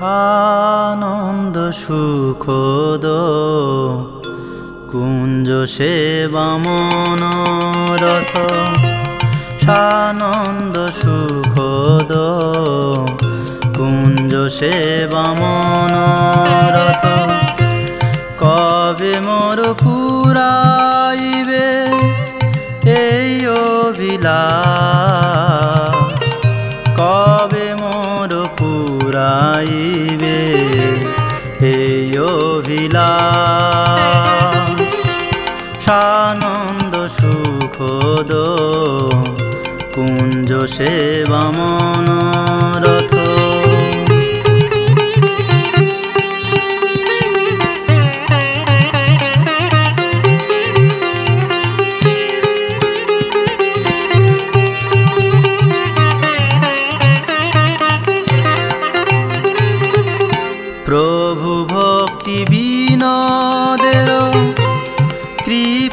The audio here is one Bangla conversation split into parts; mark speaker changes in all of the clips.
Speaker 1: সানন্দ সুখদ কুঞ্জ সেবা মনোরথ। সানন্দ সুখদ কুঞ্জ সেবা মনোরথ। কবে মোর পুরাইবে এই অভিলাষ? পুরাইবে হে অভিলা সানন্দ সুখদ কুঞ্জ সেবা মনোরথ।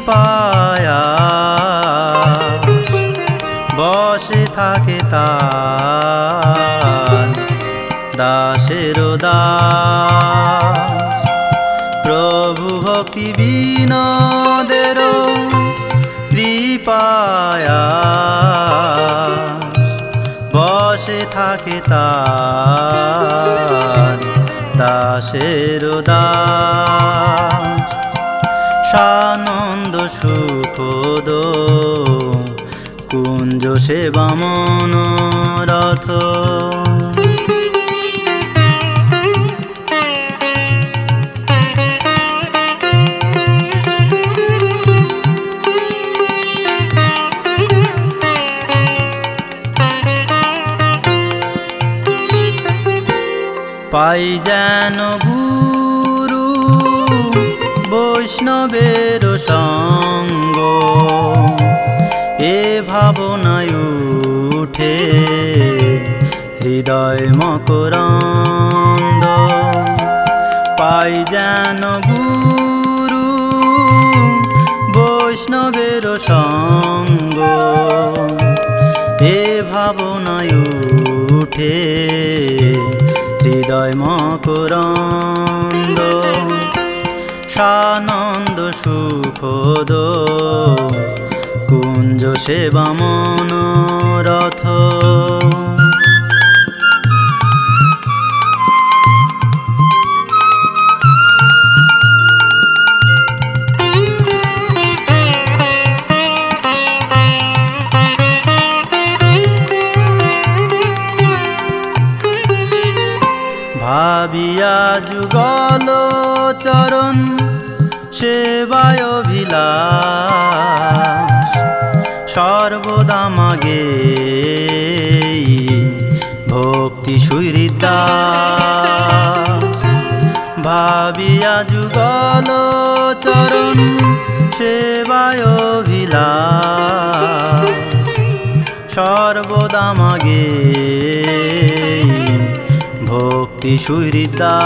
Speaker 1: কৃপায়া বসে থাকে তার দাসের দাস। প্রভু ভক্তি বিনোদের কৃপায়া। বসে থাকে তার দাসের দাস। সানন্দ সুখদ কুঞ্জ সেবা মনোরথ পাই যেন গুরু বৈষ্ণবের সঙ্গ। এ ভাবনায় উঠে হৃদয় মকরন্দ। পাই যেন গুরু বৈষ্ণবের সঙ্গ। এ ভাবনায় উঠে হৃদয় মকরন্দ। সানন্দ সুখদ কুঞ্জ সেবা মনোরথ। ভাবিয়া যুগল চরণ, সেবায় অভিলাষ। সর্বদা মাগে ভক্তি সুহৃদা। ভাবিয়া যুগল চরণ, সেবায় অভিলাষ। সর্বদা মাগে সুহৃদা।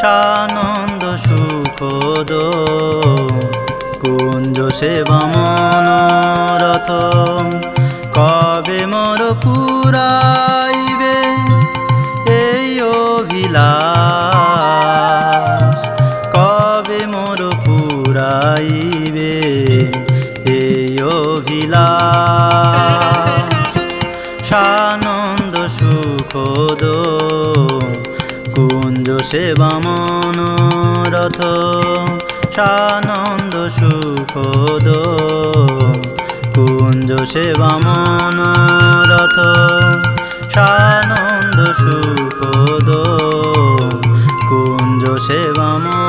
Speaker 1: সানন্দ সুখদ কুঞ্জ সেবা মনোরথ। কবে মোর পুরাইবে এই অভিলাষ? কবে মোর পুরাইবে এই অভিলাষ? সেবামন রথ সানন্দ সুখদ। কুঞ্জ সেবামন রথ সানন্দ সুখদ। কুঞ্জ সেবামন